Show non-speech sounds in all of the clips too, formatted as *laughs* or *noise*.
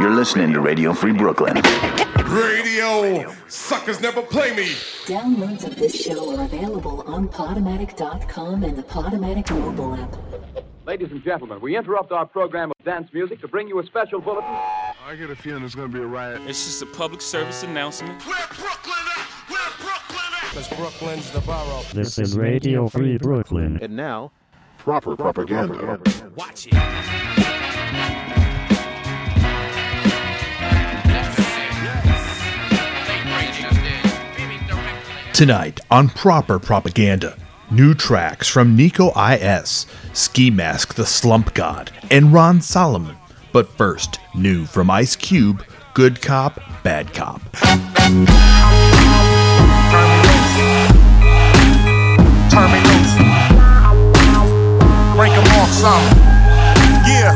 You're listening to Radio Free Brooklyn. Radio suckers never play me. Downloads of this show are available on Podomatic.com and the Podomatic mobile app. Ladies and gentlemen, we interrupt our program of dance music to bring you a special bulletin. I get a feeling there's gonna be a riot. It's just a public service announcement. Where Brooklyn at? Where Brooklyn at? Because Brooklyn's the borough. This is Radio Free Brooklyn. And now, Proper propaganda. Watch it. Tonight on Proper Propaganda, new tracks from Nico IS, Ski Mask the Slump God, and Ron Solomon. But first, new from Ice Cube, Good Cop, Bad Cop. Break off some. Yeah.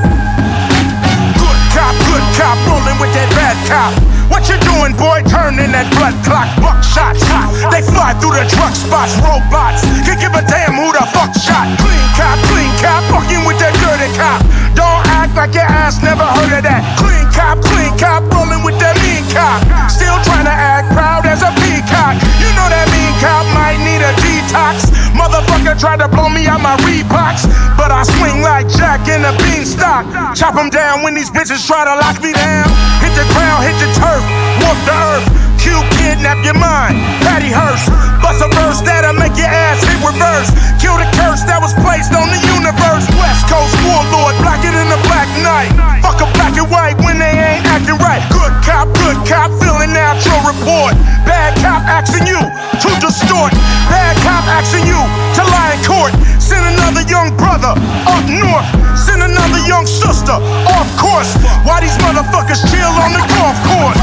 Good cop, cop, rolling with that bad cop. What you doing, boy? Turning that blood clock, buckshot. Shot. They fly through the truck spots, robots. Can give a damn who the fuck shot. Clean cop, clean cop, fucking with that dirty cop. Don't act like your ass never heard of that. Clean cop, clean cop, rolling with that mean cop. Still trying to act proud as a peacock. You know that mean cop might need a detox. Motherfucker tried to blow me out my Reeboks, but I swing like Jack in a beanstalk. Chop 'em down when these bitches try to lock me down. Hit the ground, hit the turf, walk the earth. Q kidnap your mind, Patty Hearst. Bust a verse that'll make your ass hit reverse. Kill the curse that was placed on the universe. West Coast warlord, blacker than the black night. Fuck a black and white when they ain't acting right. Good cop, good cop, filling out your report. Bad cop asking you to distort. Bad cop asking you to lie in court. Send another young brother up north. Send another young sister off course. Why these motherfuckers chill on the golf course?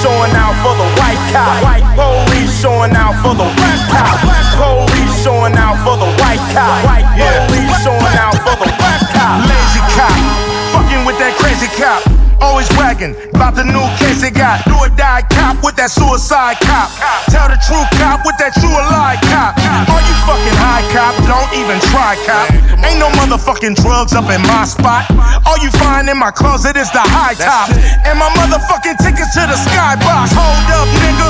Showing out for the white cop. White police showing out for the black cop. Black police showing out for the white cop. White police showing out for the black cop. Lazy cop, fucking with that crazy cop. Always bragging about the new case they got. Do or die cop with that suicide cop. Tell the true cop with that true lie cop. Are you fucking high cop? Don't even try cop. Ain't no motherfucking drugs up in my spot. All you find in my closet is the high top. And my motherfucking tickets to the skybox. Hold up, nigga.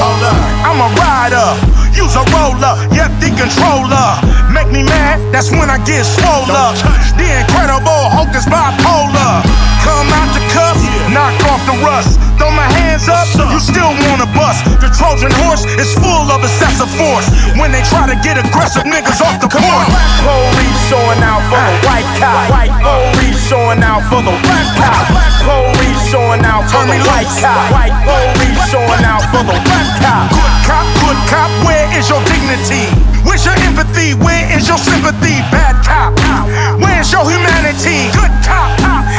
I'm a rider. Use a roller. Yep, the controller. Make me mad, that's when I get swole up. The incredible Hulk is bipolar. Come out the cuff, knock off the rust. Throw my hands up, you still wanna bust. The Trojan horse is full of excessive force. When they try to get aggressive, niggas off the court. Black police showing out for the ah. white cop. White police showing out for the black cop. Black police showing out for the white cop. White police showing out for the black cop. Good cop, good cop, where is your dignity? Where's your empathy? Where is your sympathy? Bad cop, where's your humanity? Good cop,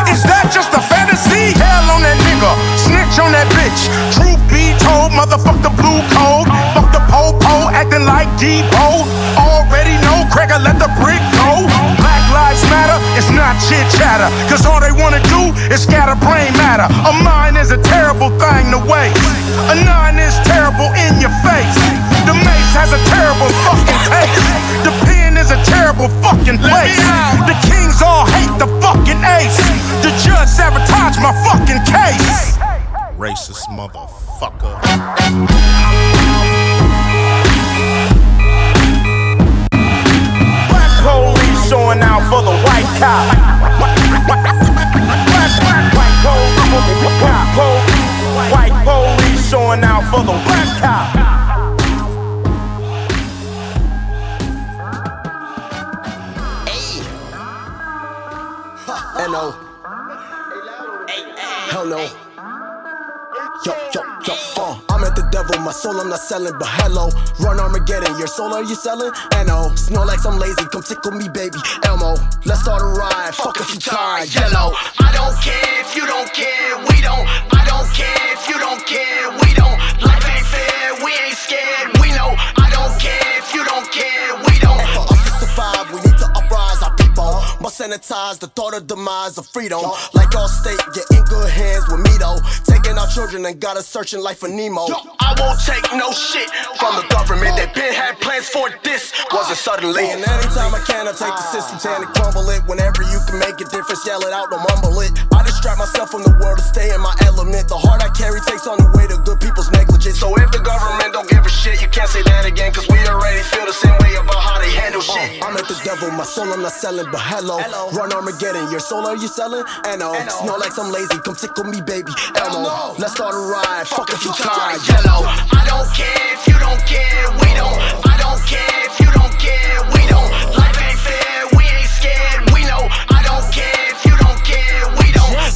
is that just a fantasy? Hell on that nigga, snitch on that bitch. Truth be told, motherfuck the blue code. Fuck the po-po, acting like Depot. Already know, Craig, let the brick go. Black lives matter, it's not chit chatter. Cause all they wanna do is scatter brain matter. A mind is a terrible thing to waste. A nine is terrible in your face. The mace has a terrible fucking taste. The pen is a terrible fucking place. The kings all hate the fucking ace. The judge sabotaged my fucking case. racist motherfucker. Showing out for the white cop. White police, white police, white police showing out for the black cop. N-O. Hell no. Yo, yo, My soul I'm not selling, but hello, run Armageddon, your soul are you selling? N-O, smell like I'm lazy, come tickle me, baby, Elmo, let's start a ride, fuck if you tired, yellow. I don't care if you don't care, we don't. I don't care if you don't care, Must sanitize the thought of demise of freedom. Like all state, you're in good hands with me though. Taking our children and got us searching life for Nemo. I won't take no shit from the government. They been had plans for this, wasn't suddenly. And anytime I can, I take the system, and crumble it. Whenever you can make a difference, yell it out, don't mumble it. I Distract myself from the world to stay in my element. The heart I carry takes on the weight of good people's negligence. So if the government don't give a shit, you can't say that again. Cause we already feel the same way about how they handle shit. Uh, I'm at the devil, my soul I'm not selling, but hello. hello. Run Armageddon, your soul are you selling? And N.O. Snore like some lazy, come tickle me, baby. Elmo. No. Let's start a ride, fuck if you try. Yellow. I don't care if you don't care, we don't. I don't care if you don't care, we don't.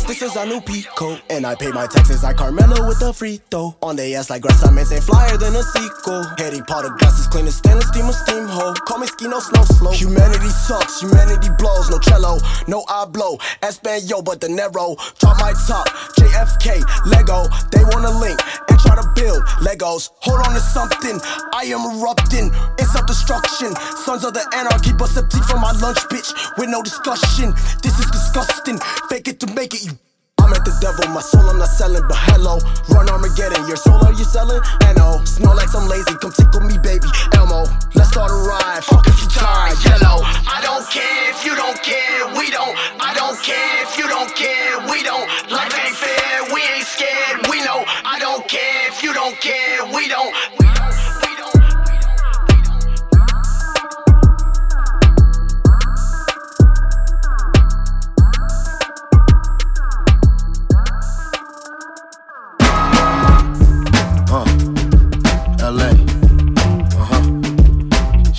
This is a new Pico, and I pay my taxes like Carmelo with a free throw. On the ass like grass, I'm ain't flyer than a sequel. Heady pot of gas is clean as stainless steam, a steam hole. Call me ski, no slow, slow. Humanity sucks, humanity blows, no cello, no I blow. Espanol, but the narrow. Drop my top, JFK, Lego. They wanna link and try to build Legos. Hold on to something, I am erupting. It's self destruction. Sons of the anarchy, bust a teeth from my lunch, bitch, with no discussion. This is disgusting. Fake it to make it, you. I'm at the devil, my soul I'm not selling, but hello. Run Armageddon, your soul are you selling? N.O. Smell like some lazy, come tickle me, baby. Elmo, let's start a ride. Fuck if you tired, yellow. I don't care if you don't care, we don't. I don't care if you don't care, we don't. Life ain't fair, we ain't scared, we know. I don't care if you don't care, we don't.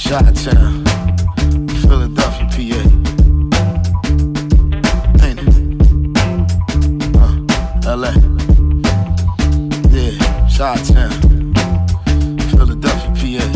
Shot Town. Philadelphia, PA. Ain't it? Uh, LA. Yeah, Shot Town. Philadelphia, PA.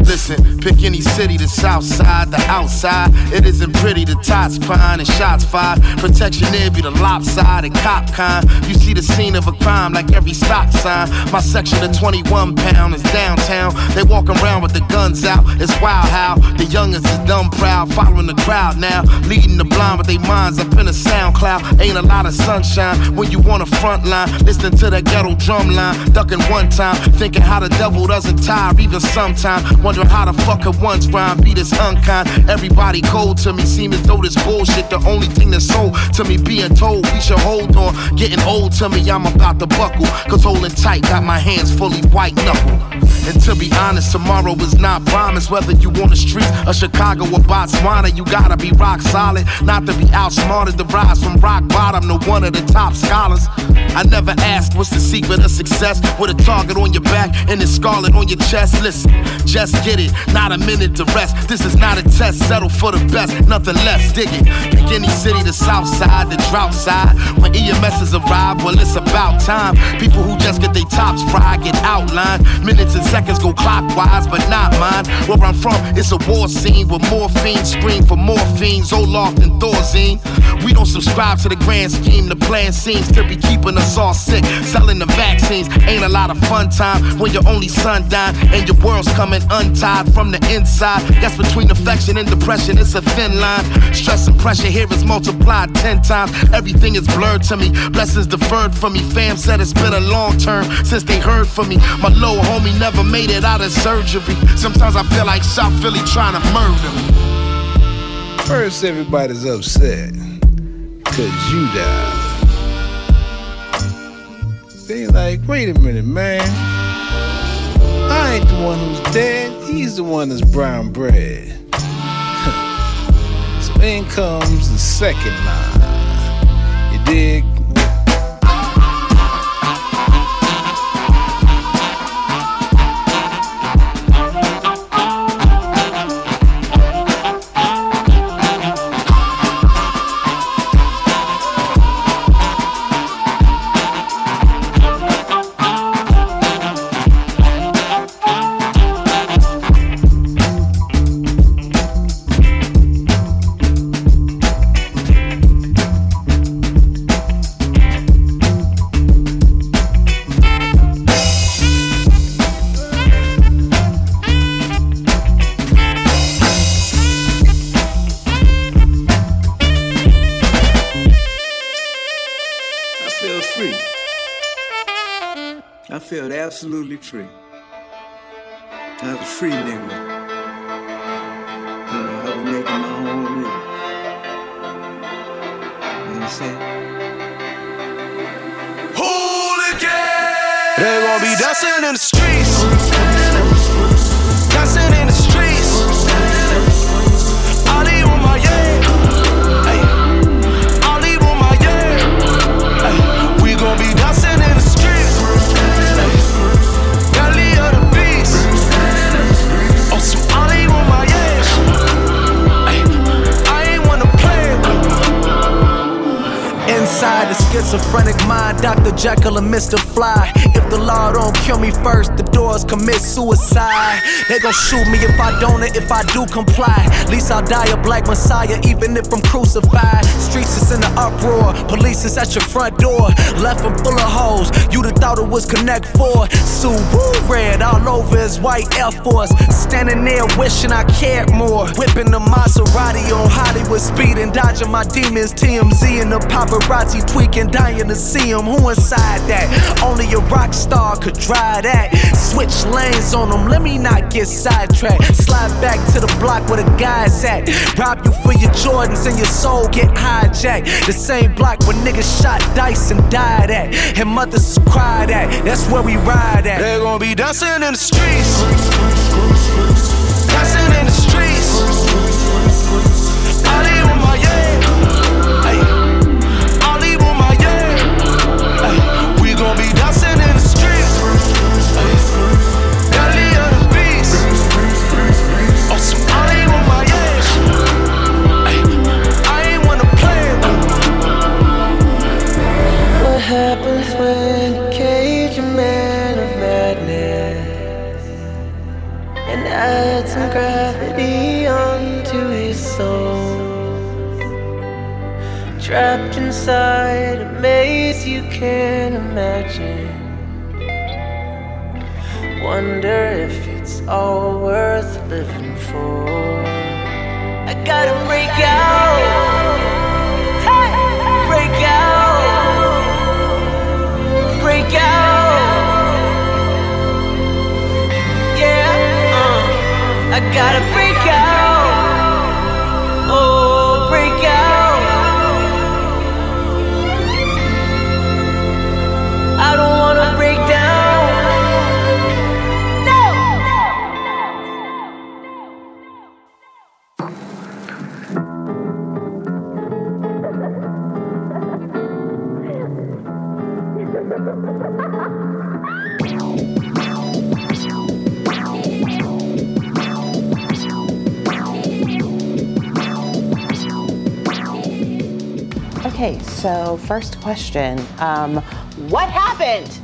Listen, pick any city, the south side, the outside. It isn't pretty, the tots crying and shots fired. Protection there be the lopsided cop kind. You see the scene of a crime like every stop sign. My section of 21 pound is downtown. They walk around with the guns out. It's wild how the youngest is dumb proud, following the crowd now. Leading the blind with their minds up in a sound cloud. Ain't a lot of sunshine when you on the front line. Listening to that ghetto drum line. Ducking one time, thinking how the devil doesn't tire even sometime. Wondering how the fuck one's rhyme be this unkind. Everybody cold to me, seem as though this bullshit the only thing that's sold to me. Being told we should hold on. Getting old to me, I'm about to buckle. Cause holding tight, got my hands fully white knuckle. And to be honest, tomorrow is not promised. Whether you on the streets of Chicago or Botswana, you gotta be rock solid. Not to be outsmarted, to rise from rock bottom to one of the top scholars. I never asked what's the secret of success. With a target on your back and a scarlet on your chest. Listen, just get it, not a minute to rest. This is not a test, settle for the best, nothing less. Dig it. Pick city, the south side, the drought side. When EMSs arrive, well, it's about time. People who just get their tops fried get outlined. Minutes and seconds go clockwise, but not mine. Where I'm from, it's a war scene with morphine scream for morphine, Zoloft and Thorazine. We don't subscribe to the grand scheme. The plan seems to be keeping us all sick. Selling the vaccines ain't a lot of fun time when your only son dying and your world's coming untied from the inside. Guess between affection and depression, it's a thin line. Stress and pressure here is multiplied ten times. Everything is blurred to me. Blessings deferred from me. Fam said it's been a long term since they heard from me. My little homie never made it out of surgery. Sometimes I feel like South Philly trying to murder me. First, everybody's upset because you died. They like, wait a minute, man. I ain't the one who's dead. He's the one that's brown bread. *laughs* so in comes the second line. You dig? Absolutely free. I was a free nigga. You know, I was making my own rules. say. They gon' be dancing in the streets. Inside the schizophrenic mind, Dr. Jekyll and Mr. Fly. If the law don't kill me first, the doors commit suicide. They gon' shoot me if I don't, and if I do comply. Least I'll die a black messiah, even if I'm crucified. Streets is in the uproar, police is at your front door. Left them full of hoes, you'd have thought it was Connect 4. Subaru red all over his white Air Force. Standing there wishing I cared more. Whipping the Maserati on Hollywood speed and dodging my demons. TMZ and the paparazzi tweaking, dying to see him. Who inside that? Only a rock star could drive that. Switch lanes on them, let me not get sidetracked. Slide back to the block where the guys at. Rob you for your Jordans and your soul get hijacked. The same block where niggas shot dice and died at. And mothers cried at. That's where we ride at. They gon' be dancing in the streets. Gravity onto his soul? Trapped inside a maze you can't imagine. Wonder if it's all worth living for. I gotta break out. Break out. Break out. Gotta break out. Okay, so first question. Um, what happened?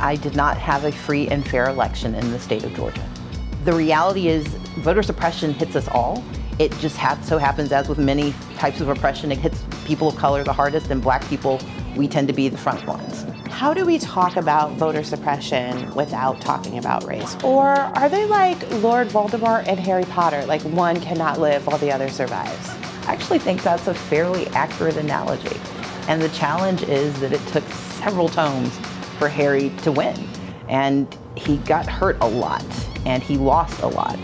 I did not have a free and fair election in the state of Georgia. The reality is, voter suppression hits us all. It just hap- so happens, as with many types of oppression, it hits people of color the hardest, and black people, we tend to be the front ones. How do we talk about voter suppression without talking about race? Or are they like Lord Voldemort and Harry Potter, like one cannot live while the other survives? I actually think that's a fairly accurate analogy. And the challenge is that it took several tomes for Harry to win. And he got hurt a lot, and he lost a lot.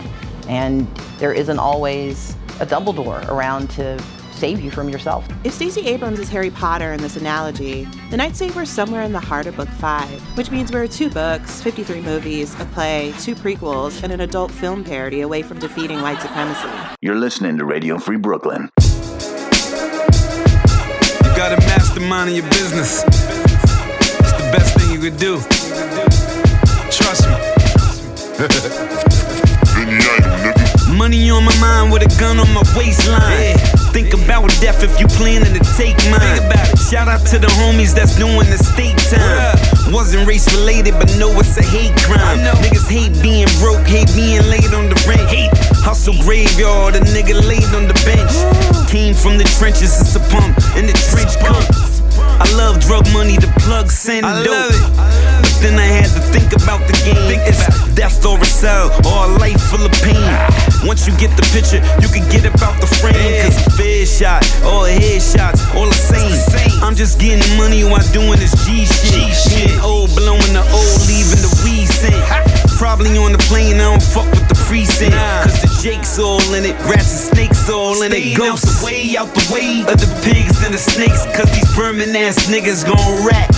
And there isn't always a Dumbledore around to save you from yourself. If Stacey Abrams is Harry Potter in this analogy, the Night Saber's somewhere in the heart of Book 5, which means we're two books, 53 movies, a play, two prequels, and an adult film parody away from defeating white supremacy. You're listening to Radio Free Brooklyn. You gotta mastermind your business. It's the best thing you could do. Trust me. *laughs* Money on my mind with a gun on my waistline. Think about death if you planning to take mine. Shout out to the homies that's doing the state time. Wasn't race related, but know it's a hate crime. Niggas hate being broke, hate being laid on the rent. Hate hustle graveyard, a nigga laid on the bench. Came from the trenches, it's a pump in the trench coat. I love drug money, the plug send dope. Then I had to think about the game. It's death or a cell or a life full of pain. Once you get the picture, you can get about the frame. Cause a fair shot or headshots, all the same. I'm just getting money while doing this G shit. Getting old, blowing the old, leaving the weed scent. Probably on the plane, I don't fuck with the precinct. Cause the Jake's all in it, rats and snakes all in it. Ghosts. way out the way of the pigs and the snakes, cause these vermin ass niggas gon' rat.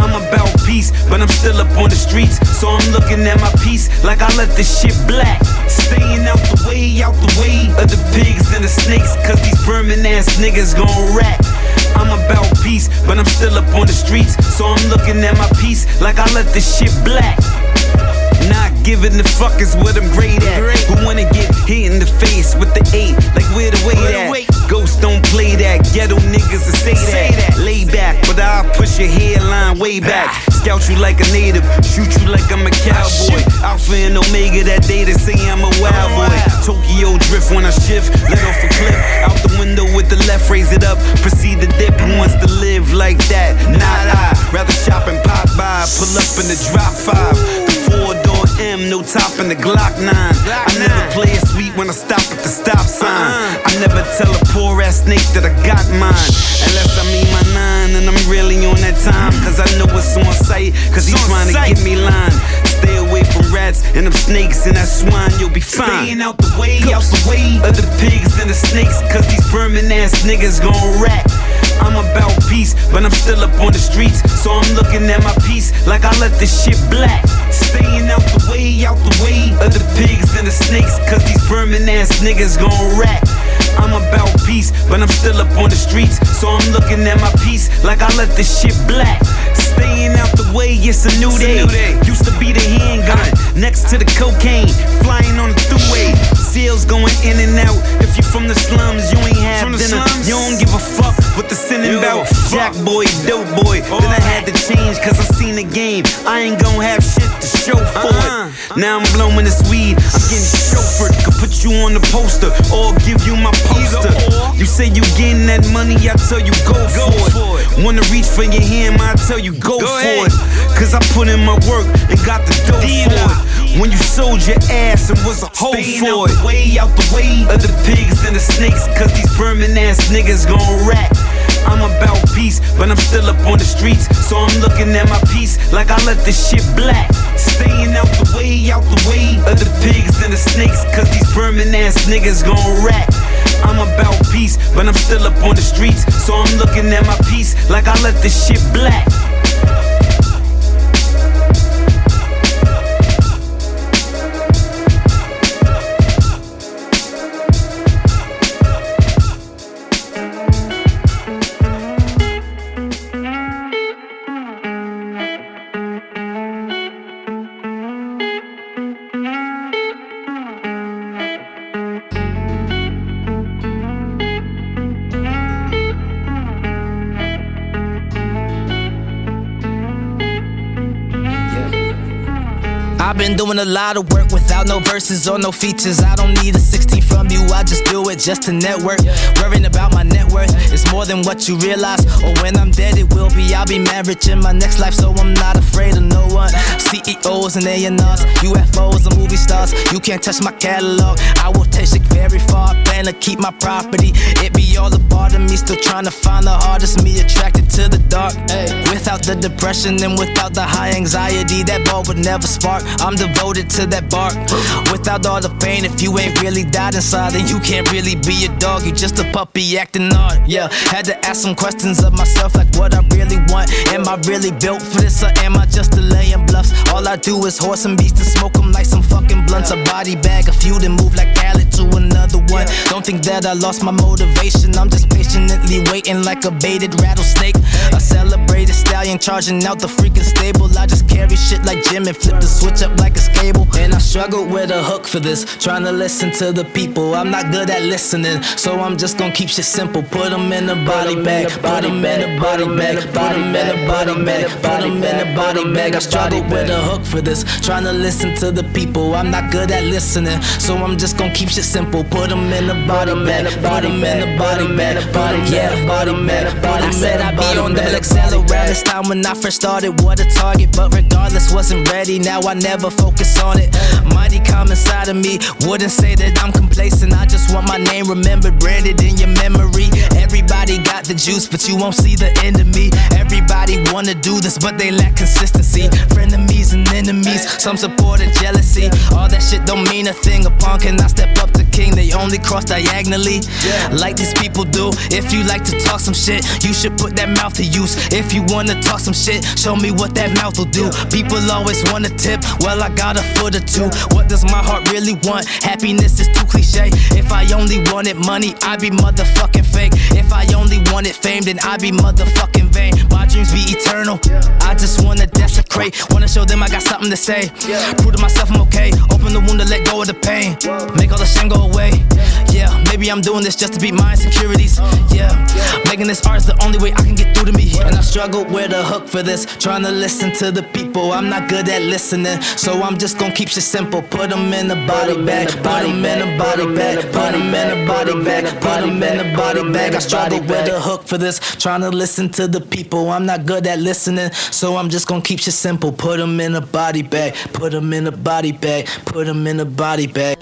I'm about peace, but I'm still up on the streets. So I'm looking at my piece like I let this shit black. Staying out the way, out the way of the pigs and the snakes, cause these vermin ass niggas gon' rat. I'm about peace, but I'm still up on the streets. So I'm looking at my piece like I let this shit black. Not giving the fuck is what I'm great at. Who wanna get hit in the face with the eight? Like where the weight at? Don't play that. Ghetto niggas to say that. Lay back, but I'll push your hairline way back. Scout you like a native, shoot you like I'm a cowboy. Alpha and Omega that day to say I'm a wild boy. Tokyo drift when I shift, let off a clip. Out the window with the left, raise it up. Proceed to dip. Who wants to live like that? Not I. Rather shop and pop by, pull up in the drop five. The four door M, no top in the Glock 9. I never play it sweet when I stop at the stop sign. I never tell a poor ass snake that I got mine. Unless I mean my nine and I'm really on that time. Cause I know it's on sight, cause he's trying to get me line. Stay away from rats and them snakes and that swine, you'll be fine. Staying out the way, out the way of the pigs and the snakes, cause these vermin ass niggas gon' rat. I'm about peace, but I'm still up on the streets. So I'm looking at my piece like I let this shit black. Staying out the way, out the way of the pigs and the snakes, cause these vermin ass niggas gon' rat. I'm about peace, but I'm still up on the streets. So I'm looking at my piece like I let this shit black. Staying out the way, it's a new, day. Used to be the handgun next to the cocaine, flying on the throughway. Seals going in and out. If you're from the slums, you ain't have dinner. You don't give a fuck what the sinning about. Jack boy, dope boy. Then I had to change cause I seen the game. I ain't gon' have shit to show for it. Uh-huh. Now I'm blowing this weed. I'm getting chauffeured. Could put you on the poster or give you my poster. You say you getting that money, I tell you go, go for, it. Wanna reach for your hand, I tell you go, for it. Cause I put in my work and got the dough for it. When you sold your ass and was a hoe for it. way out the way of the pigs and the snakes, cause these vermin ass niggas gon' rat. I'm about peace, but I'm still up on the streets. So I'm looking at my piece like I let this shit black. Staying out the way, out the way of the pigs and the snakes, cause these vermin ass niggas gon' rat. I'm about peace, but I'm still up on the streets. So I'm looking at my piece like I let this shit black. Been doing a lot of work without no verses or no features. I don't need a 16 from you, I just do it just to network. Worrying about my net worth is more than what you realize. Or when I'm dead, it will be. I'll be married in my next life, so I'm not afraid of no one. CEOs and A&Rs, UFOs and movie stars. You can't touch my catalog. I will take it very far. Plan to keep my property. It be all a part of me, still trying to find the hardest me attracted to the dark. Without the depression and without the high anxiety, that ball would never spark. I'm devoted to that bark. Without all the pain, if you ain't really died inside, then you can't really be a dog. You just a puppy acting odd. Yeah, had to ask some questions of myself, like what I really want. Am I really built for this, or am I just delaying bluffs? All I do is horse and beast and smoke them like some fucking blunts. A body bag, a few then move like Khaled to another one. Don't think that I lost my motivation. I'm just patiently waiting like a baited rattlesnake. A celebrated stallion charging out the freaking stable. I just carry shit like Jim and flip the switch up like a cable. And I struggle with a hook for this, trying to listen to the people. I'm not good at listening, so I'm just gonna keep shit simple. Put them in a body bag, put them in a body bag, put them in a body bag, put them in a body bag. I struggle with a hook for this, trying to listen to the people. I'm not good at listening, so I'm just gonna keep shit simple. Put them in a body bag, put them in a body bag, put them yeah, body bag, put them in a body bag. Excel around this time when I first started, what a target, but regardless, wasn't ready. Now I never focus on it. Mighty calm inside of me, wouldn't say that I'm complacent. I just want my name remembered, branded in your memory. Everybody got the juice, but you won't see the end of me. Everybody wanna do this, but they lack consistency. Frenemies and enemies, some support and jealousy. All that shit don't mean a thing. Upon can I step up to king? They only cross diagonally, like these people do. If you like to talk some shit, you should put that mouth to use. If you wanna talk some shit, show me what that mouth will do. People always want a tip, well, I got a foot or two. What does my heart really want? Happiness is too cliche. If I only wanted money, I'd be motherfucking fake. If I only wanted fame, then I'd be motherfucking vain. My dreams be eternal. I just wanna desecrate. Wanna show them I got something to say. Prove to myself I'm okay. Open the wound to let go of the pain. Make all the shame go away. Yeah, maybe I'm doing this just to beat my insecurities. Yeah, making this art is the only way I can get through to me. And I struggle with a hook for this. Trying to listen to the people. I'm not good at listening. So I'm just gonna keep shit simple. Put them in the body bag. Put them in the body bag. Put them in the body bag. Put them in the body bag. I struggle with a hook for this. Trying to listen to the people. I'm not good at listening. So I'm just gonna keep shit simple. Put them in a body bag. Put them in a body bag. Put them in a body bag.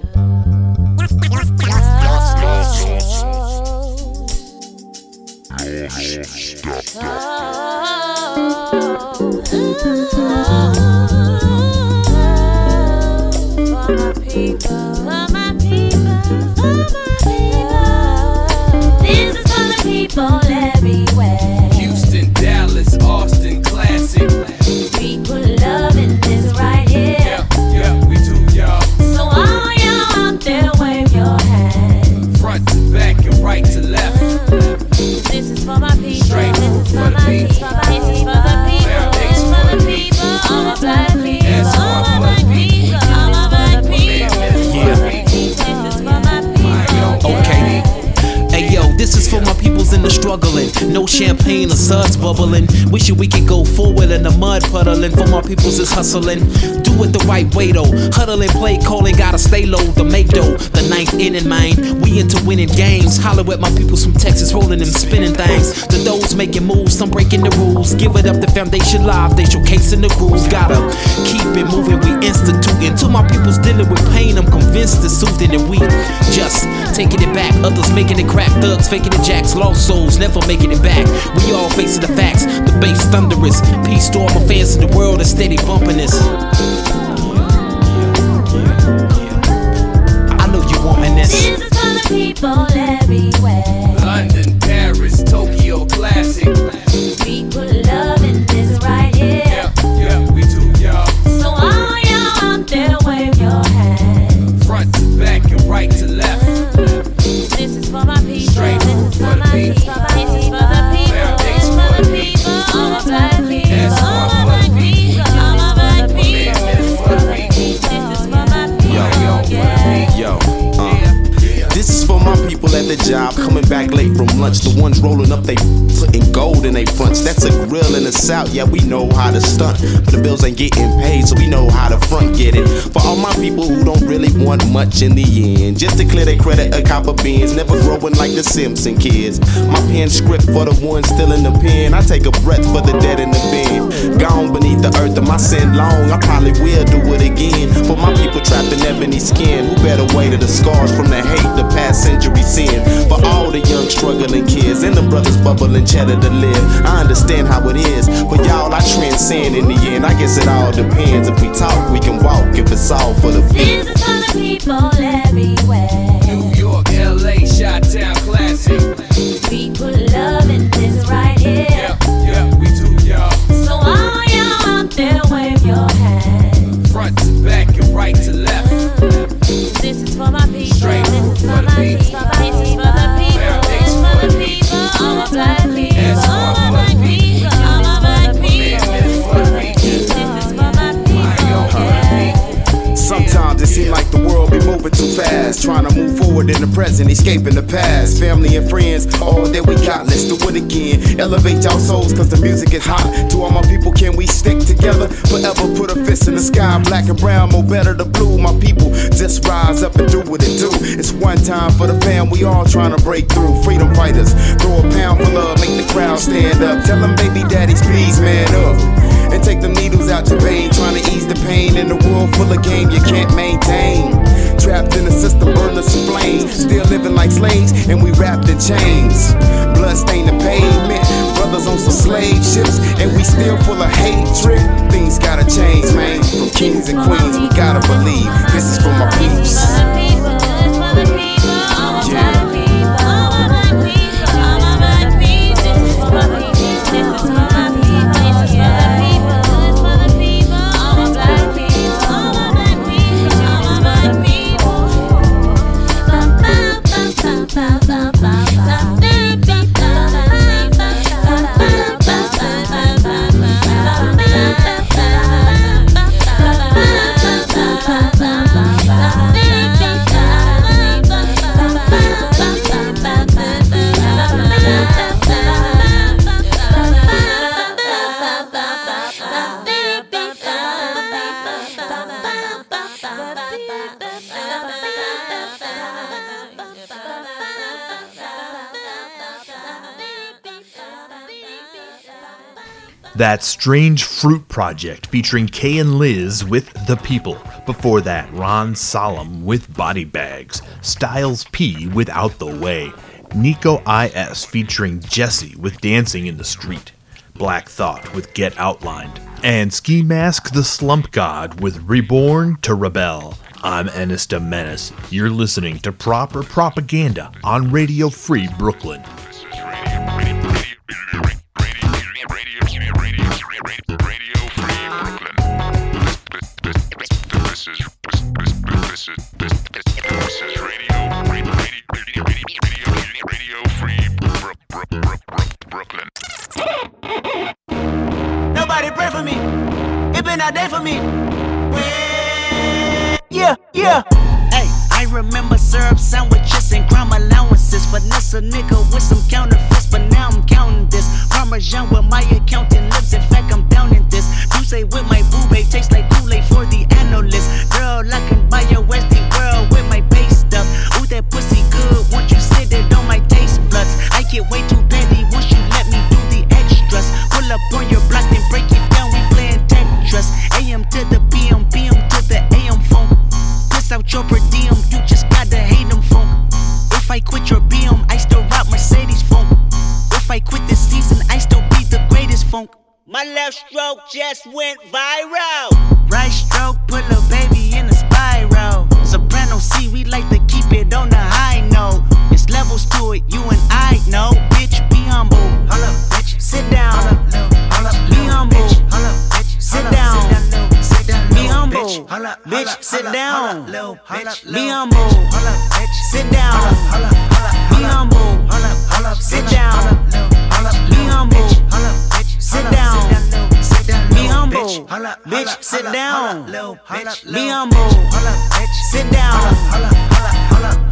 The struggling. No champagne or suds bubbling. Wishing we could go forward in the mud puddling. For my peoples is hustling. Do it the right way though. Huddling, play calling, gotta stay low. The make dough, the ninth inning, man. We into winning games. Holler at my peoples from Texas, rolling them spinning things. The those making moves, some breaking the rules. Give it up, the foundation live. They showcasing the grooves. Gotta keep it moving, we instituting. To my peoples dealing with pain, I'm convinced it's soothing and we just taking it back. Others making it crack, thugs faking the jacks, lost souls never making it back. We all facing the facts, the bass thunderous. Peace to all my fans in the world that's steady bumping this. I know you wanting this. This is for the people job coming back late from lunch. The ones rolling up, they putting gold in their fronts. That's a grill in the south, yeah, we know how to stunt. But the bills ain't getting paid, so we know how to front get it. For all my people who don't really want much in the end, just to clear their credit, a copper beans, never growing like the Simpson kids. My pen script for the ones still in the pen. I take a breath for the dead in the bin. Gone beneath the earth, of my sin long. I probably will do it again. For my people trapped in ebony skin, who better way to the scars from the hate the past century sin. For all the young struggling kids and the brothers bubbling cheddar to live. I understand how it is. For y'all, I transcend in the end. I guess it all depends. If we talk, we can walk. If it's all for the people. This is for the people everywhere. New York, LA, Shot Town, classic. We put love in this right here. Yeah, present, escaping the past. Family and friends, all that we got, let's do it again. Elevate y'all souls, cause the music is hot. To all my people, can we stick together? Forever put a fist in the sky, black and brown, more better the blue. My people, just rise up and do what it do. It's one time for the fam, we all trying to break through. Freedom fighters, throw a pound for love, make the crowd stand up. Tell them baby daddies, please man up. and take the needles out your vein. Trying to ease the pain in a world full of game you can't maintain. Trapped in a system, burners and flames. Still living like slaves, and we wrapped in chains. Blood stain the pavement. Brothers on some slave ships, and we still full of hatred. Things gotta change, man. From kings and queens, we gotta believe. This is for my peeps. That Strange Fruit Project featuring Kay and Liz with The People. Before that, Ron Solemn with Body Bags. Styles P with Out the Way. Nico IS featuring Jesse with Dancing in the Street. Black Thought with Get Outlined. And Ski Mask the Slump God with Reborn to Rebel. I'm de Menace. You're listening to Proper Propaganda on Radio Free Brooklyn. It been a day for me. Yeah, yeah. Hey, I remember syrup sandwiches and crime allowances. Finesse a nigga with some counterfeits, but now I'm counting this. Parmesan with my accountant lips. In fact, I'm down in this. You say with my boo babe tastes like Kool-Aid for the analyst. Girl, I can buy your Westie world with my pay stuff. Ooh, that pussy good. Once you sit it on my taste buds, I get way too Out your per diem, you just gotta hate them funk. If I quit your BM, I still rock Mercedes funk. If I quit this season, I still be the greatest funk. My left stroke just went viral. Right stroke put a baby in a spiral. Soprano C, we like to keep it on the high note. It's levels to it, you and I know. Bitch, be humble. Humble. Bitch, sit down. Be humble. Sit down. Be humble. Sit down. Be humble. Sit down. Be humble. Bitch, sit down. Be humble. Sit down.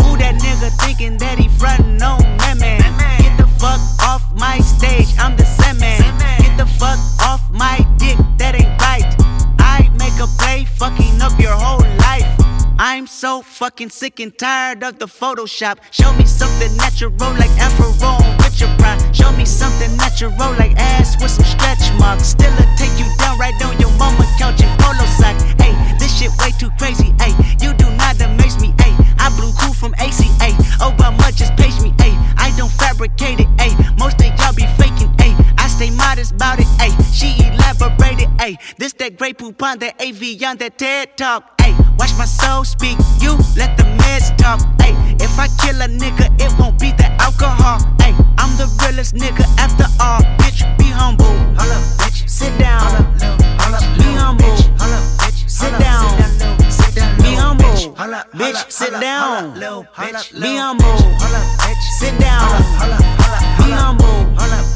Who that nigga thinking that he frontin' on that man? Get the fuck off my stage, I'm the same man. Get the fuck off my a play, fucking up your whole life. I'm so fucking sick and tired of the Photoshop. Show me something natural like Afro with your pride. Show me something natural like ass with some stretch marks. Still a take you down right on your mama couch in polo socks. Hey, this shit way too crazy. Hey, you do not amaze me. Hey, I blew cool from ACA. Obama just page me. Hey, I don't fabricate it. Hey, most of y'all be faking. Hey, modest about it. Hey, she elaborated. Hey, this that great poupon, that AV on that TED talk. Hey, watch my soul speak. You let the meds talk. Hey, if I kill a nigga, it won't be the alcohol. Hey, I'm the realest nigga after all. Bitch, be humble. bitch. Sit down. Be humble. Sit down. Be humble. Bitch, sit down. Be humble. Sit down. Be humble.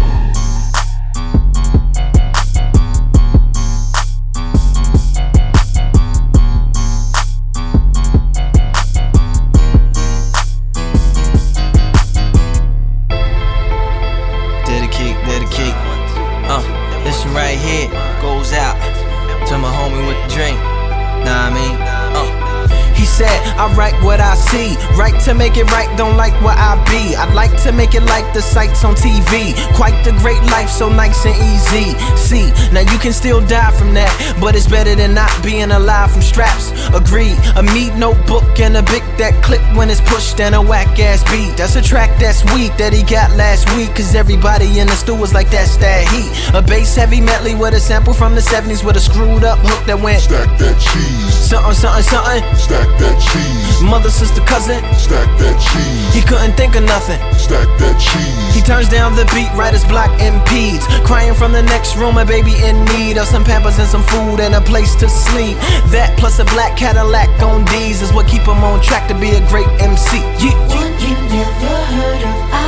This one right here goes out to my homie with the drink. Nah, I mean, said, I write what I see. Right to make it right, don't like what I be. I'd like to make it like the sights on TV. Quite the great life, so nice and easy. See, now you can still die from that, but it's better than not being alive from straps. Agreed, a meat notebook and a big that clip when it's pushed and a whack ass beat. That's a track that's weak that he got last week, cause everybody in the stew was like, that's that heat. A bass heavy medley with a sample from the 70s with a screwed up hook that went. Stack that cheese. Something, something, something. Stack that cheese. Mother, sister, cousin. Stack that cheese. He couldn't think of nothing. Stack that cheese. He turns down the beat, writer's block impedes. Crying from the next room, a baby in need of some pampers and some food and a place to sleep. That plus a black Cadillac on D's is what keep him on track to be a great MC. Yeah. One you never heard of. I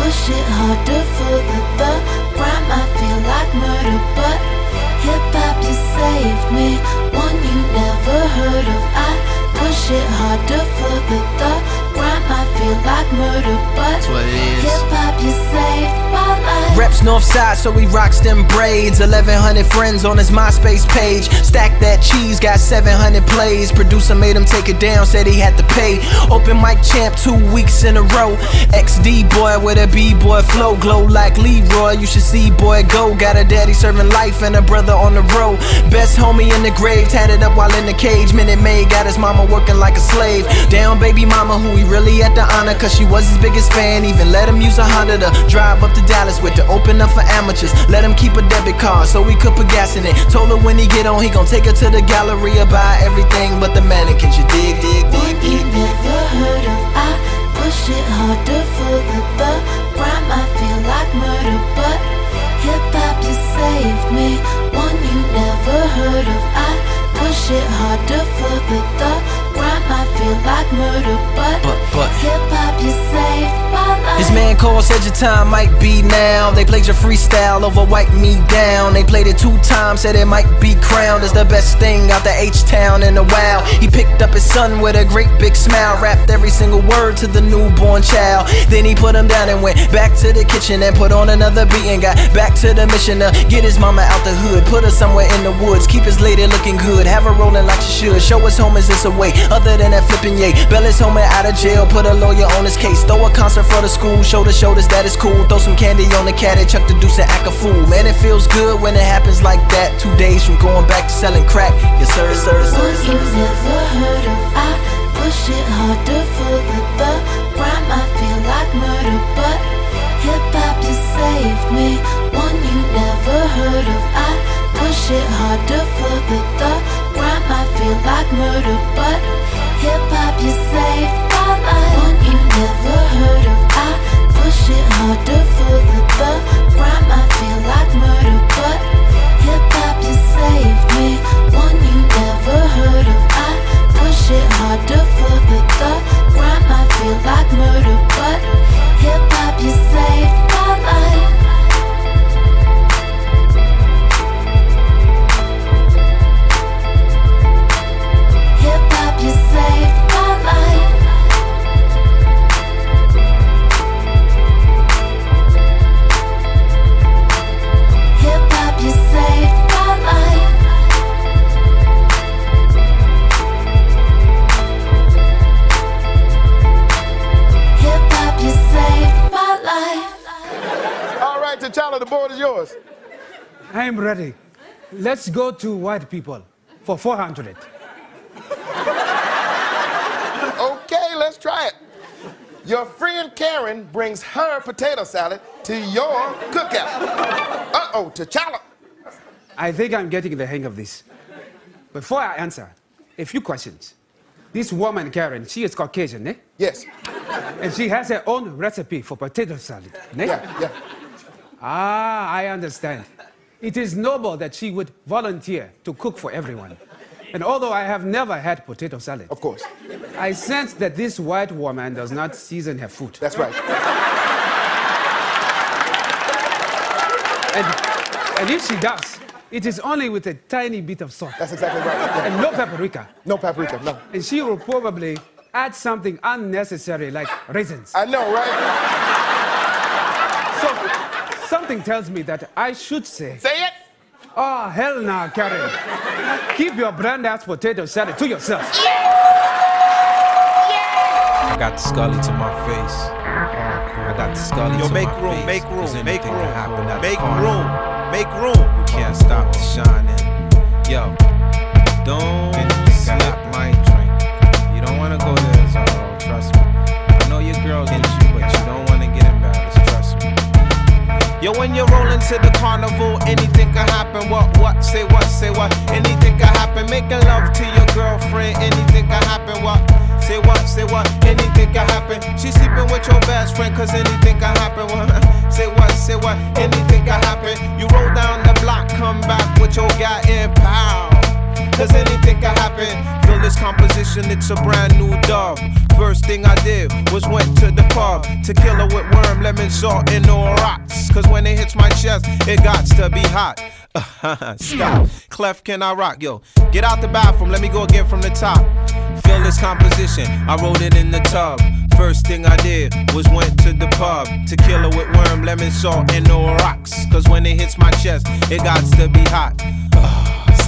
push it harder for the the rhyme. I feel like murder, but hip hop you saved me. One you never heard of. I push it harder for the the rhyme. I feel like murder, but That's what it is. hip hop you saved my life. Reps Northside, so he rocks them braids. 1100 friends on his MySpace page. Stack that cheese, got 700 plays. Producer made him take it down, said he had to pay. Open mic champ two weeks in a row. XD boy with a B boy flow, glow like Leroy. You should see boy go. Got a daddy serving life and a brother on the road. Best homie in the grave, tatted up while in the cage. Minute Maid got his mama working like a slave. Down baby mama, who he really had the honor, cause she was his biggest fan. Even let him use a Honda to drive up to Dallas with to open up for amateurs. Let him keep a debit card so we could put gas in it. Told her when he get on, he gon' take her to the gallery and buy everything but the mannequins. You dig, dig, dig, you never heard of. I push it harder for the rhyme. I feel like murder, but hip hop you saved me. One you never heard of. I push it harder for the the rhyme. I feel like murder, said your time might be now. They played your freestyle over Wipe Me Down. They played it two times, said it might be crowned as the best thing out the H Town in a while. He picked up his son with a great big smile, rapped every single word to the newborn child. Then he put him down and went back to the kitchen and put on another beat and got back to the mission to get his mama out the hood, put her somewhere in the woods, keep his lady looking good, have her rolling like she should. Show us home is this a way other than that flipping yay. Bail his home out of jail, put a lawyer on his case, throw a concert for the school, show the shoulders that is cool, throw some candy on the cat and chuck the deuce and act a fool. Man, it feels good when it happens like that. Two days from going back to selling crack. Yes, sir, yes, sir, yes, sir. You sir. never heard of. I push it harder for the the rhyme. I feel like murder, but hip hop you saved me. One you never heard of. I push it harder for the the rhyme. I feel like murder, but hip hop you saved my One you never heard of. I push it harder for the. I feel like murder, but hip hop you saved me. One you never heard of. I push it harder for the rhyme. I feel like murder, but hip hop you saved my life. Hip hop you saved I'm ready. Let's go to white people for 400. Okay, let's try it. Your friend Karen brings her potato salad to your cookout. Uh oh, T'Challa. I think I'm getting the hang of this. Before I answer, a few questions. This woman, Karen, she is Caucasian, eh? Yes. And she has her own recipe for potato salad, eh? Yeah, yeah. Ah, I understand. It is noble that she would volunteer to cook for everyone. And although I have never had potato salad, Of course. I sense that this white woman does not season her food. That's right. And, and if she does, it is only with a tiny bit of salt. That's exactly right. Yeah. And no paprika. No paprika, no. And she will probably add something unnecessary like raisins. I know, right? So something tells me that I should say, Say it. Oh, hell nah, Karen. Keep your brand ass potato salad to yourself. I got the Scully to my face. I got the Scully Yo, to make my room, face. make 'cause room, make room, can happen make room, make room. You can't stop the shining. Yo, don't Yo, when you're rolling to the carnival, anything can happen. What, what, say what, say what, anything can happen. Making love to your girlfriend, anything can happen. What, say what, say what, anything can happen. She's sleeping with your best friend, cause anything can happen. What, *laughs* say what, say what, anything can happen. You roll down the block, come back with your guy in power. Cause anything can happen. This composition, it's a brand new dub. First thing I did was went to the pub. Tequila with worm, lemon, salt, and no rocks. Cause when it hits my chest, it got to be hot. *laughs* Stop. Clef, can I rock? Yo, get out the bathroom, let me go again from the top. Feel this composition, I wrote it in the tub. First thing I did was went to the pub. Tequila with worm, lemon, salt, and no rocks. Cause when it hits my chest, it got to be hot. *sighs*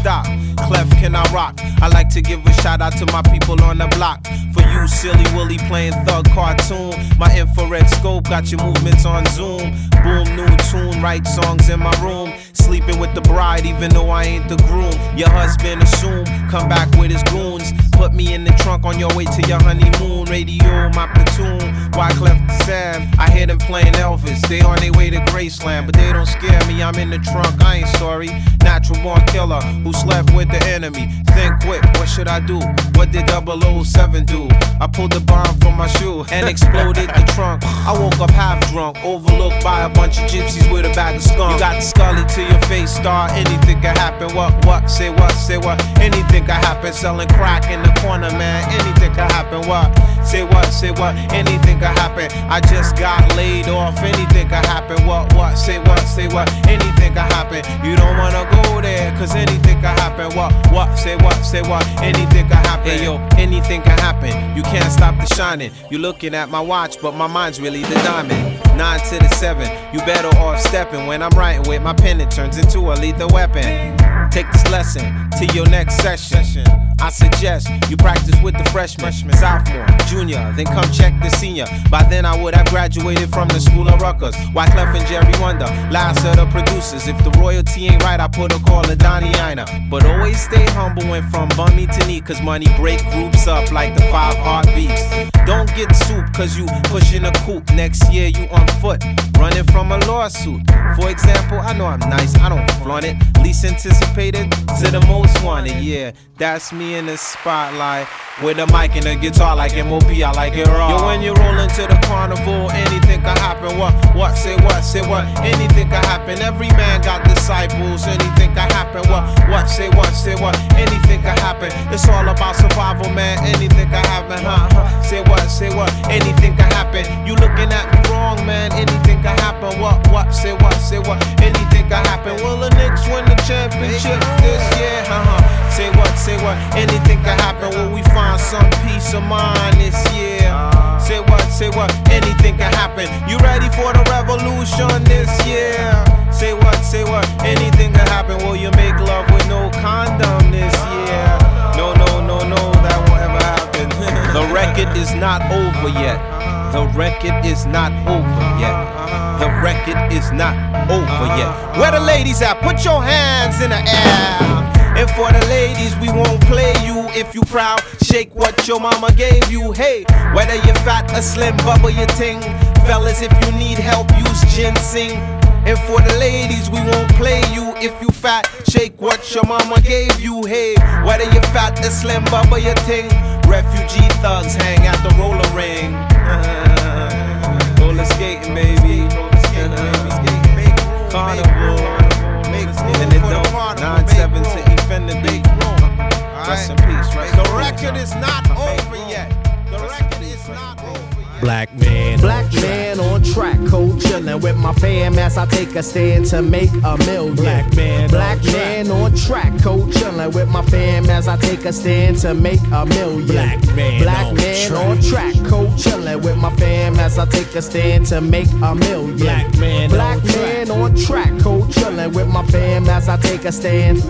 Stop. Clef, can I rock? I like to give a shout out to my people on the block. For you, silly Willy playing thug cartoon. My infrared scope got your movements on Zoom. Boom, new tune, write songs in my room. Sleeping with the bride, even though I ain't the groom. Your husband assume, come back with his goons. Put me in the trunk on your way to your honeymoon. Radio, my platoon. Wyclef to Sam? I hear them playing Elvis. They on their way to Graceland, but they don't scare me. I'm in the trunk, I ain't sorry. Natural born killer who slept with the enemy. Think quick, what should I do? What did 007 do? I pulled the bomb from my shoe and *laughs* exploded the trunk. I woke up half drunk, overlooked by a bunch of gypsies with a bag of skunk. You got the scully to your face, star. Anything can happen. What, what, say what, say what. Anything can happen. Selling crack in the corner, man. Anything can happen. What, say what, say what. Anything can happen. I just got laid off. Anything can happen. What, what, say what, say what. Anything can happen. You don't wanna go there, cause anything can happen. What, what, say what, say what. Anything can happen. Hey, yo, anything can happen. You can't stop the shining. You looking at my watch, but my mind's really the diamond. Nine to the seven, you better off stepping. When I'm writing with my pen, it turns into a lethal weapon. Take this lesson to your next session. I suggest you practice with the freshman, sophomore, junior, then come check the senior. By then I would have graduated from the school of Rutgers. Wyclef and Jerry Wonder, last of the producers. If the royalty ain't right, I put a call to Donnie Ienner. But always stay humble when from bummy to knee, cause money break groups up like the five heartbeats. Don't get soup, cause you pushing a coupe. Next year you on foot, running from a lawsuit. For example, I know I'm nice, I don't flaunt it. Least anticipated to the most wanted, yeah. That's me in the spotlight. With a mic and a guitar like MOP, I like it raw. Yo, when you roll into the carnival, anything can happen. What, what, say what, say what, anything can happen. Every man got disciples, anything can happen. What, what, say what, say what, anything can happen. It's all about survival, man, anything can happen, huh? huh. Say what, say what, anything can happen. You looking at me wrong, man, anything can happen. What, what, say what, say what, anything can happen. Will the Knicks win the championship this year? Uh-huh. Say what, say what, anything can happen. Will we find some peace of mind this year? Say what, say what, anything can happen. You ready for the revolution this year? Say what, say what, anything can happen. Will you make love with no condom this year? No, no, no, no, that won't ever happen. *laughs* the record is not over yet. The record is not over yet. The record is not over yet. Where the ladies at? Put your hands in the air. And for the ladies, we won't play you if you proud. Shake what your mama gave you. Hey, whether you're fat or slim, bubble your ting. Fellas, if you need help, use ginseng. And for the ladies, we won't play you if you fat. Shake what your mama gave you. Hey, whether you're fat or slim, bubble your ting. Refugee thugs hang at the roller ring. Uh, roller skating, baby. Uh, carnival. And it don't 9-7 to Infinity. Rest in peace, right? The record is not over yet. The record is not over. Black man. Black man on track, Coachella. chillin' with my fam as I take a stand to make a million. Black man black on man on track, cold chillin' with my fam as I take a stand to make a million. Black man black on man track. on track, cold chillin' with my fam as I take a stand to make a million. Black man black on man on track, cold chillin' with my fam as I take a stand.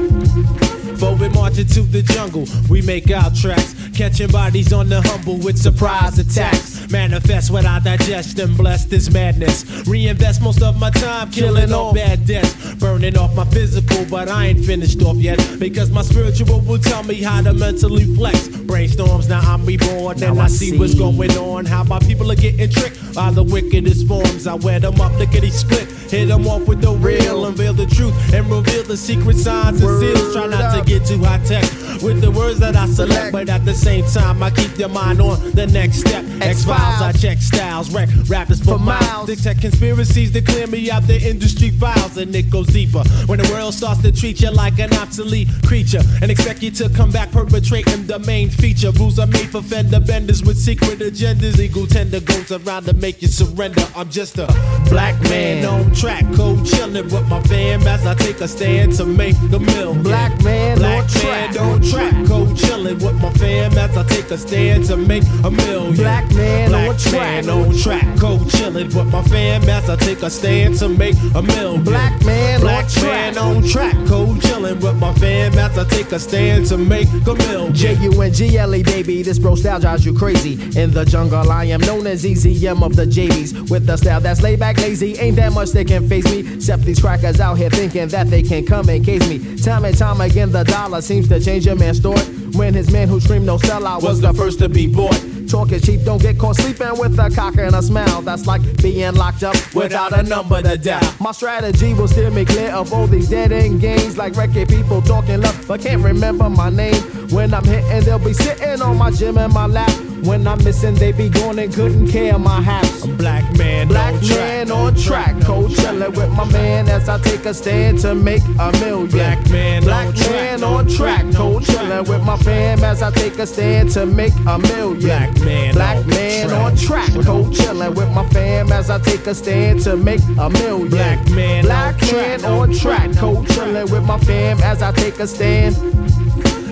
Forward marching to the jungle, we make our tracks. Catching bodies on the humble with surprise attacks. Manifest what I digest and bless this madness. Reinvest most of my time killing all bad debts. Burning off my physical, but I ain't finished off yet. Because my spiritual will tell me how to mentally flex. Brainstorms, now I'm reborn and I, see, what's going on. How my people are getting tricked by the wickedest forms. I wet them up, lickety split. Hit them off with the real, unveil the truth, and reveal the secret signs and seals. Try not to get too high tech with the words that I select, but at the same time, I keep your mind on the next step. X Files, I check styles, wreck rappers for, miles. Detect conspiracies to clear me out the industry files, and it goes deeper when the world starts to treat you like an obsolete creature and expect you to come back perpetrating the main feature. Rules are made for fender benders with secret agendas. Legal tender goes around to make you surrender. I'm just a black man on track, cold chillin' with my fam as I take a stand to make the mill. Black man black on man track. on track, cold chillin' with my fam as I take a stand to make a million. Black man black on track. man on track, cold chillin' with my fam as I take a stand to make a million. Black man black on track. man on track, cold chillin' with my fam as I take a stand to make a million. J U N G L E baby, this bro style drives you crazy. In the jungle, I am known as EZM of the JVs. With the style that's laid back, lazy, ain't that much they can face me. Except these crackers out here thinking that they can come and case me. Time and time again, the dollar seems to change a man's story. When his man who screamed no sellout was the first to be bought. Talk is cheap, don't get caught sleeping with a cock and a smile. That's like being locked up without a number to dial. My strategy will steer me clear of all these dead end games. Like record people talking love, but can't remember my name. When I'm hitting, they'll be sitting on my gym in my lap. When I'm missing, they be gone and couldn't care my. A black man Black on man track, on track, cold chillin' with my man as I take a stand to make a million. Black man Black on man track, on track, cold chillin' with my fam as I take a stand to make a million. Black man Black man on track, cold chillin' with my fam as I take a stand to make a million. Black man Black on man on track, cold chillin' with my fam as I take a stand.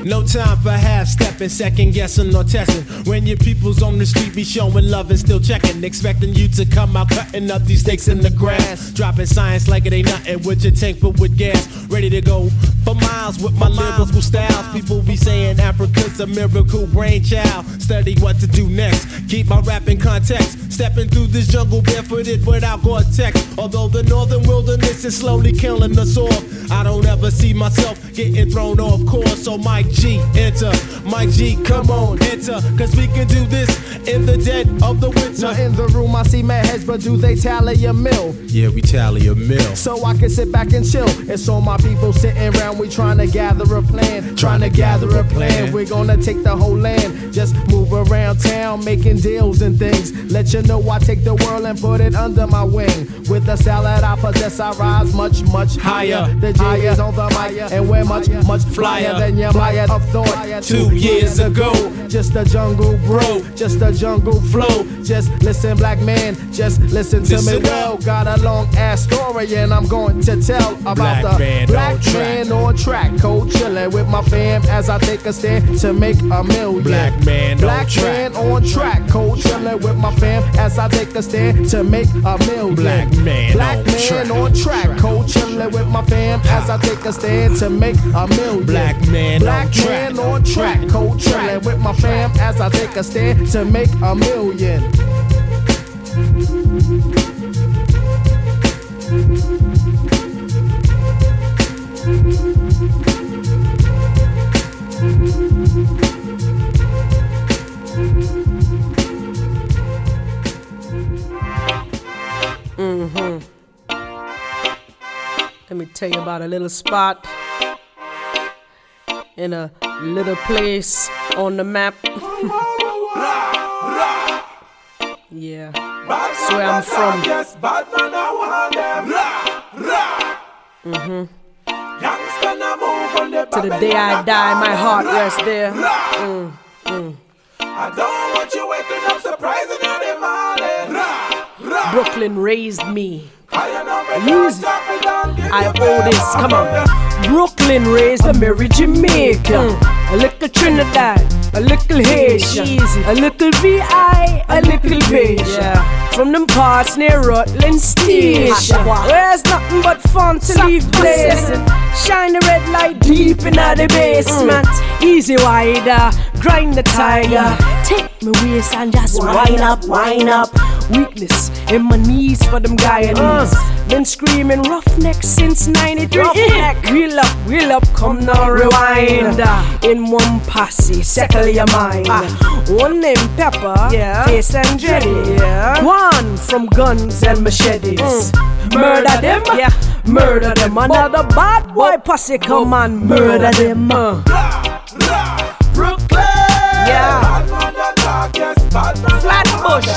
No time for half stepping, second guessing or testing. When your people's on the street be showing love and still checking, expecting you to come out cutting up these stakes in the grass. Dropping science like it ain't nothing with your tank full with gas. Ready to go for miles with my lyrical styles. People be saying Africa's a miracle brainchild. Study what to do next. Keep my rap in context. Stepping through this jungle barefooted without Gore-Tex. Although the northern wilderness is slowly killing us off, I don't ever see myself getting thrown off course. So Mike G, enter. Mike G, come on, enter. Cause we can do this in the dead of the winter. Now in the room I see mad heads, but do they tally a mill? Yeah, we tally a mill. So I can sit back and chill. It's all my people sitting around, we trying to gather a plan. Trying to gather a plan. We're gonna take the whole land. Just move around town, making deals and things. Let you know I take the world and put it under my wing. With the that I possess, I rise much, much higher. The J is on the mic, and we're much, much flyer than your Maya of thought. Two years ago. Just a jungle bro, just a jungle flow. Just listen, black man, just listen to Listen me well. Got a long ass story, and I'm going to tell about Black the man black on track. man on track. Cold chillin' with my fam as I take a stand to make a million. Black man on black track. on track. Cold chillin' with my fam as I take a stand to make a million. Black man black on man track. on track. Cold chillin' with my fam as I take a stand to make a million. Black man black track. man on track. Cold chillin' with my fam as I take a stand to make a million. Mm-hmm. Let me tell you about a little spot in a little place on the map. yeah, that's where I'm from. Mm-hmm. To the day I die, my heart rests there. Mm, mm. I don't want you waking up surprising in the morning. Brooklyn raised me. Easy. I owe this. Come on. Brooklyn raised a Mary Jamaica. Mm. A little Trinidad, a little Haitian, a little VI, a little Beja. From them parts near Rutland Station. Where's nothing but fun to leave blazing. Shine the red light deep in the basement. Mm. Easy wider, grind the tiger. Take me waist and just wind up, wind up. Weakness in my knees for them Guyanese. Uh. Been screaming roughneck since 93. Roughneck. Wheel up, wheel up, come now rewind. In one posse, settle your mind. Ah. One named Pepper, yeah. Face and Jetty. Yeah. One from guns and machetes. Mm. Murder them, yeah. Murder them. Another bad boy oh. posse come oh. and murder them. Brooklyn, yeah. Flatbush.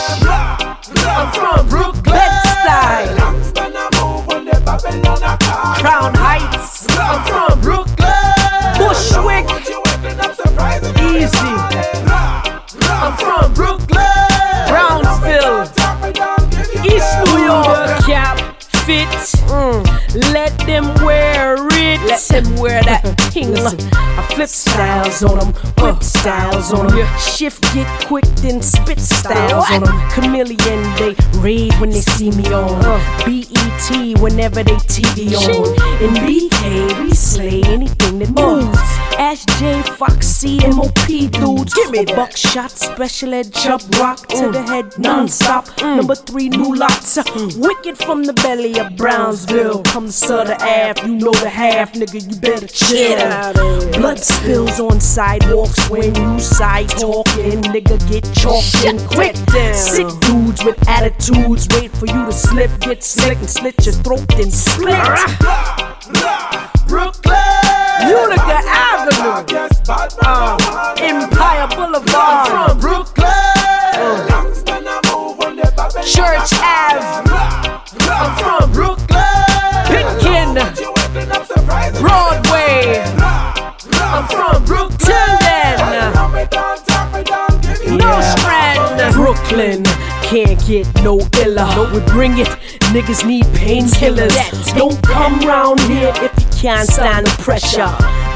I'm from Brooklyn style. Crown Heights. I'm from Brooklyn. Bushwick. Easy. I'm from Brooklyn. Fit. Let them wear. Let them wear that thing. I flip styles on them, whip styles on them. Shift get quick, then spit styles on them. Chameleon, they rave when they see me on. BET, whenever they TV on. In BK, we slay anything that moves. Ash J, Foxy, MOP dudes. Give me buckshot, special ed, chop rock to the head, non-stop. Number three, new lots. Wicked from the belly of Brownsville. Come Sutter Ave, you know the half, nigga, you better chill. Blood spills on sidewalks when you side talking. Nigga, get chalked and quick. Sick dudes with attitudes, wait for you to slip, get slick and slit your throat and split. Brooklyn, Utica Avenue, uh, Empire Boulevard, from Brooklyn, Church Ave, I'm from Brooklyn, I'm from Brooklyn, no strand, Brooklyn. Can't get no iller. We bring it. Niggas need painkillers. Don't come round here if you can't stand the pressure.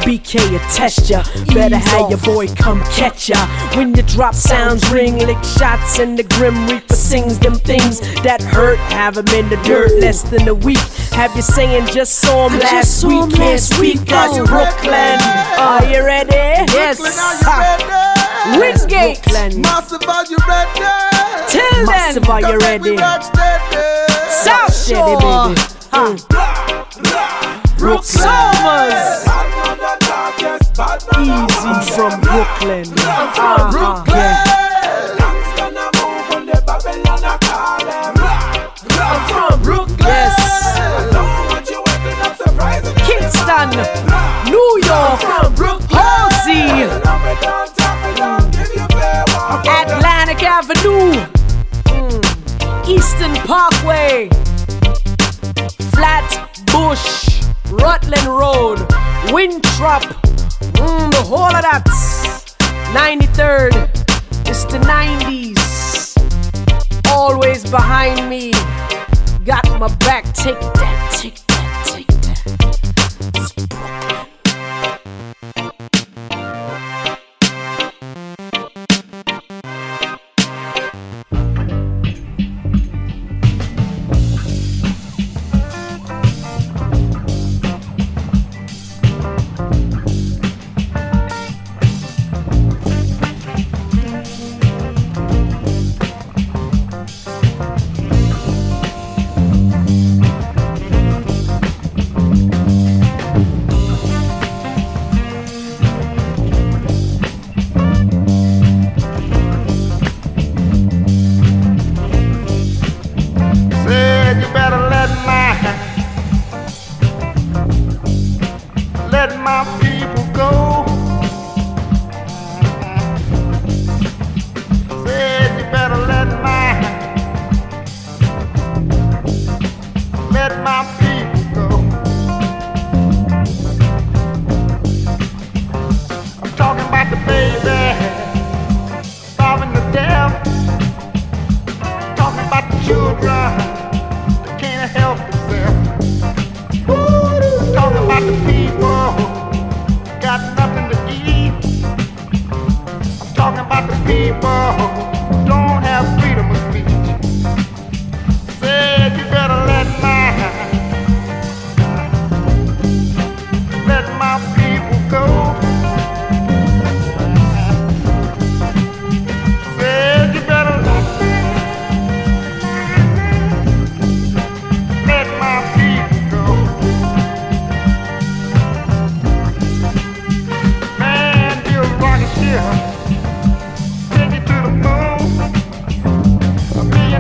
BK will test ya. Better have your boy come catch ya. When the drop sounds ring, lick shots, and the Grim Reaper sings them things that hurt. Have him in the dirt less than a week. Have you saying just saw him last week? Can't speak as Brooklyn. Are you ready? Yes. Ha. Wingate. Massive, are you ready? Till then. Massive, are you ready? South Shore. baby. Brooklyn. Summers. Easy. I'm from Brooklyn. I'm from uh-huh. Brooklyn. I'm from Brooklyn. Yes. Kingston. New York. From Brooklyn. Halsey. Atlantic Avenue. Mm. Eastern Parkway. Flatbush. Rutland Road. Winthrop. Mm, the whole of that. 93rd. It's the 90s. Always behind me. Got my back. Take that. Take that. Take that. It's Brooklyn.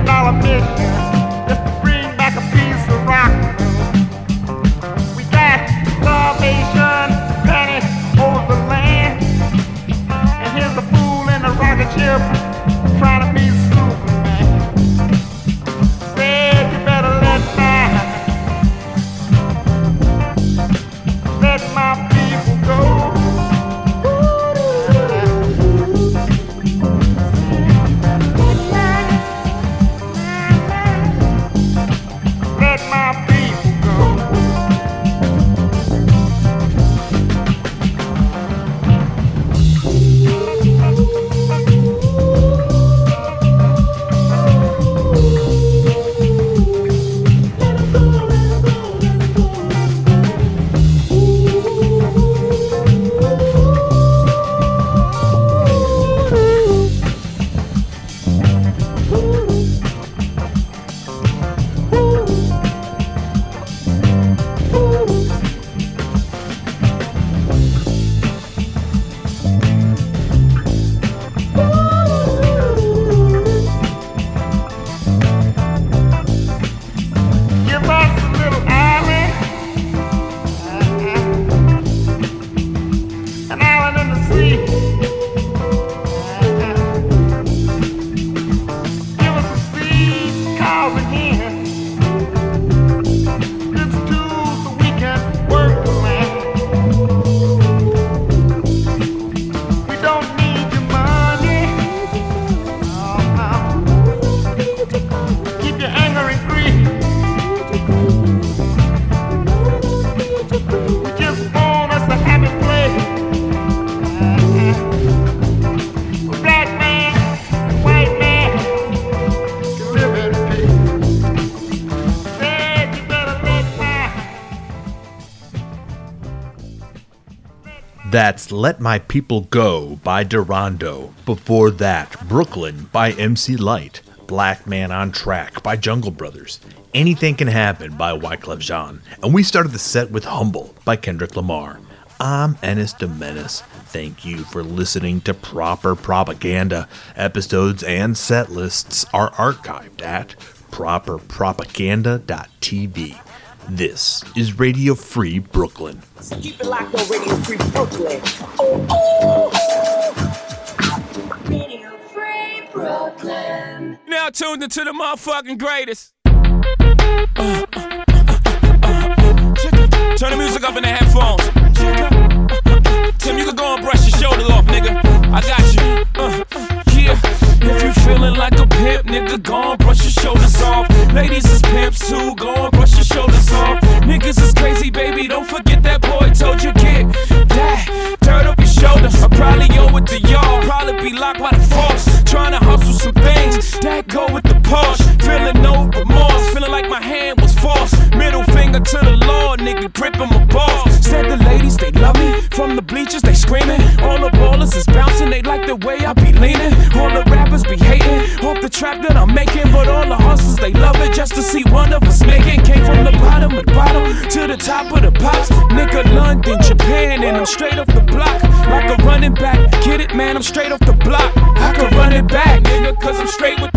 A million dollar mission That's Let My People Go by Darondo. Before that, Brooklyn by MC Lyte. Black Man on Track by Jungle Brothers. Anything Can Happen by Wyclef Jean. And we started the set with Humble by Kendrick Lamar. I'm Ennis de. Thank you for listening to Proper Propaganda. Episodes and set lists are archived at properpropaganda.tv. This is Radio Free Brooklyn. Keep it locked on Radio Free Brooklyn. Oh, oh, oh. Radio Free Brooklyn. Now tuned into the motherfucking greatest. Turn the music up in the headphones. Tim, you can go and brush your shoulders off, nigga. I got you. Uh, yeah. If you feeling like a pimp, nigga, go brush your shoulders off. Ladies is pimps too, go brush your shoulders off. Niggas is crazy, baby, don't forget that boy told you kid. That, turn up your shoulders. I probably owe it to y'all, probably be locked by the force. Trying to hustle some things, that go with the Porsche. Feeling no remorse, feeling like my hand was forced. Middle finger to the law, nigga, gripping my balls. Said the ladies, they love me. From the bleachers, they screaming. All the ballers is bouncing, they like the way I be leaning. All the rappers be hating, off the trap that I'm making. But all the hustlers, they love it just to see one of us making. Came from the bottom of the bottom to the top of the pops. Nigga, London, Japan, and I'm straight off the block. Like a running back. Get it, man, I'm straight off the block. I can run it back, nigga, cause I'm straight with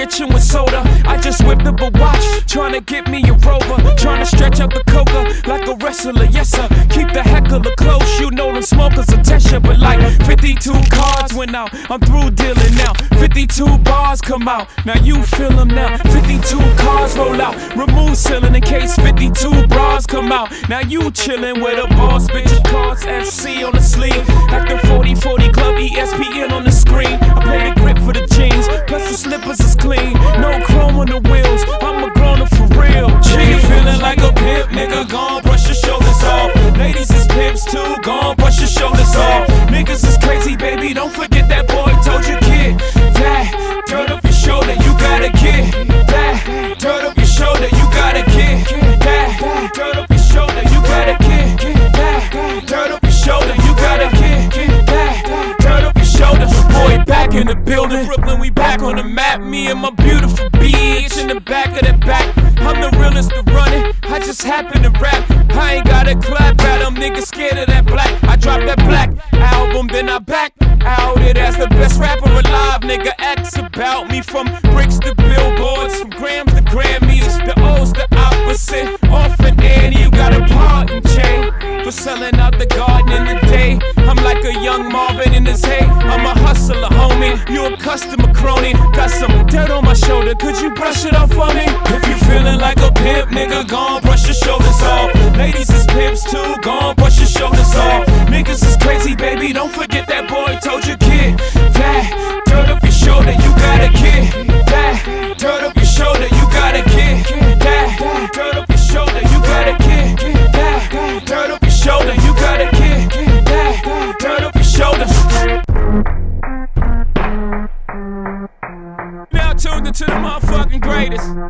kitchen with soda. I just whipped up a watch, trying to get me a rover. Trying to stretch out the coca like a wrestler, yes sir. Keep the heckler close, you know them smokers attention. But like 52 cards went out, I'm through dealing now. 52 bars come out, now you feel them now. 52 cars roll out, remove ceiling in case 52 bras come out. Now you chillin' with a boss, bitch, cards FC on the sleeve. The 40 40 Club, ESPN on the screen. I play the grip for the jeans, plus the slippers is clean. No chrome on the wheels, I'm a grown up for real. G feeling like a pimp, nigga, gone, brush your shoulders off. Ladies is pimps too, gone, brush your shoulders off. Niggas is crazy, baby, don't forget back in the building. Brooklyn, we back on the map. Me and my beautiful bitch in the back of the back. I'm the realest to run it. I just happen to rap. I ain't gotta clap at them. Niggas scared of that black. I dropped that black album, then I back out it as the best rapper alive. Nigga, acts about me from bricks to billboards, from grams to Grammys. The O's the opposite. Orphan Annie, you got a parting chain for selling out the garden in the day. I'm like a young Marvin hustler, homie. You a customer crony. Got some dirt on my shoulder. Could you brush it off for me? If you feeling like a pimp, nigga, gone brush your shoulders off. Ladies is pimps too, gone brush your shoulders off. Niggas is crazy, baby. Don't forget that boy told you, kid. That dirt up your shoulder, you gotta get. That dirt up your shoulder, you gotta get. That dirt up Into the motherfucking greatest.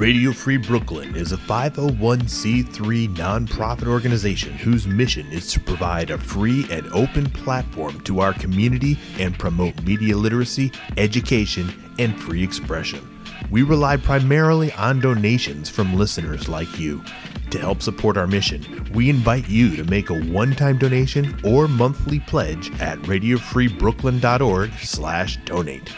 Radio Free Brooklyn is a 501c3 nonprofit organization whose mission is to provide a free and open platform to our community and promote media literacy, education, and free expression. We rely primarily on donations from listeners like you. To help support our mission, we invite you to make a one-time donation or monthly pledge at radiofreebrooklyn.org/donate.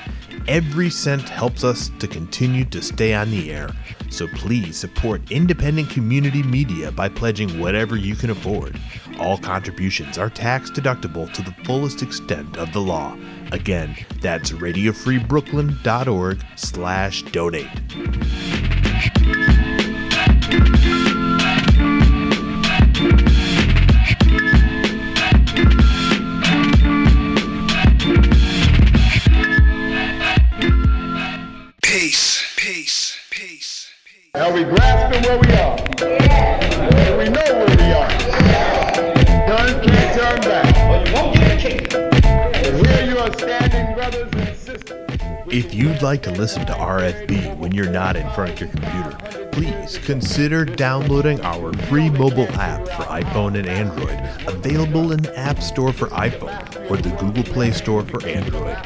Every cent helps us to continue to stay on the air, so please support independent community media by pledging whatever you can afford. All contributions are tax deductible to the fullest extent of the law. Again, that's radiofreebrooklyn.org slash donate. Are we grasping where we are? Yeah. We know where we are. Turn, can't turn back. But you won't get a kick. Here you are standing, brothers and sisters. If you'd like to listen to RFB when you're not in front of your computer, please consider downloading our free mobile app for iPhone and Android, available in the App Store for iPhone or the Google Play Store for Android.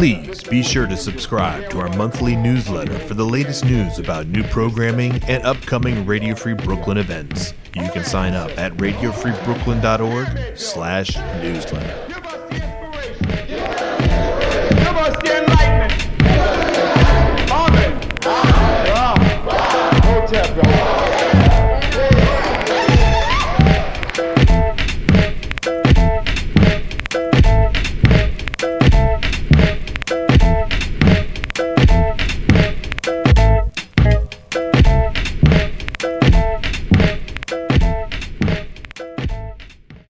Please be sure to subscribe to our monthly newsletter for the latest news about new programming and upcoming Radio Free Brooklyn events. You can sign up at radiofreebrooklyn.org slash newsletter.